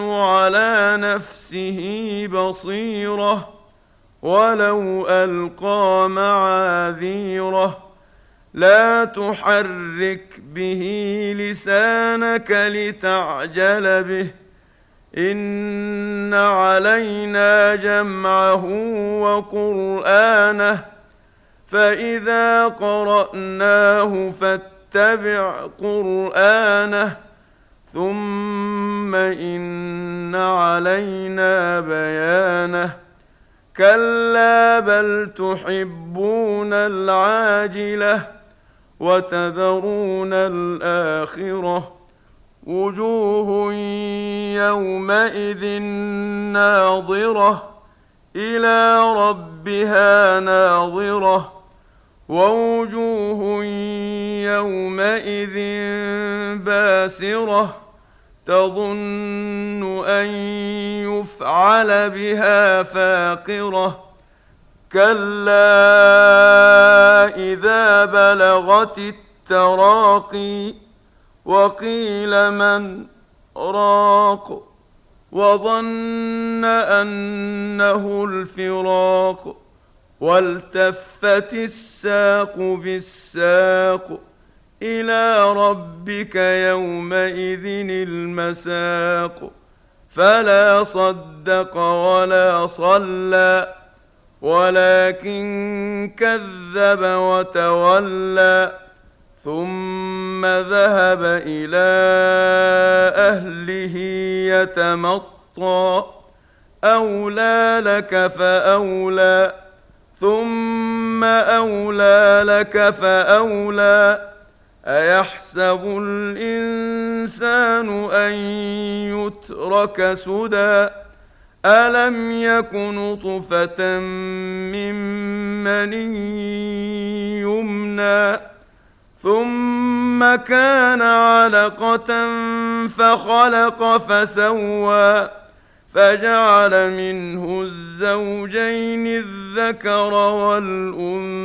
على نفسه بصيرة ولو ألقى معاذيره. لا تحرك به لسانك لتعجل به. إن علينا جمعه وقرآنه. فإذا قرأناه فاتبع قرآنه ثم ان علينا بيانه كلا بل تحبون العاجله وتذرون الاخره وجوه يومئذ ناظره إلى ربها ناظره ووجوه يومئذ باسره تظن أن يفعل بها فاقرة. كلا إذا بلغت التراقي وقيل من راق وظن أنه الفراق والتفت الساق بالساق إلى ربك يومئذ المساق. فلا صدق ولا صلى ولكن كذب وتولى. ثم ذهب إلى أهله يتمطى. أولى لك فأولى ثم أولى لك فأولى. ايحسب الانسان ان يترك سدى الم يك نطفه من مني يمنى ثم كان علقه فخلق فسوى فجعل منه الزوجين الذكر والانثى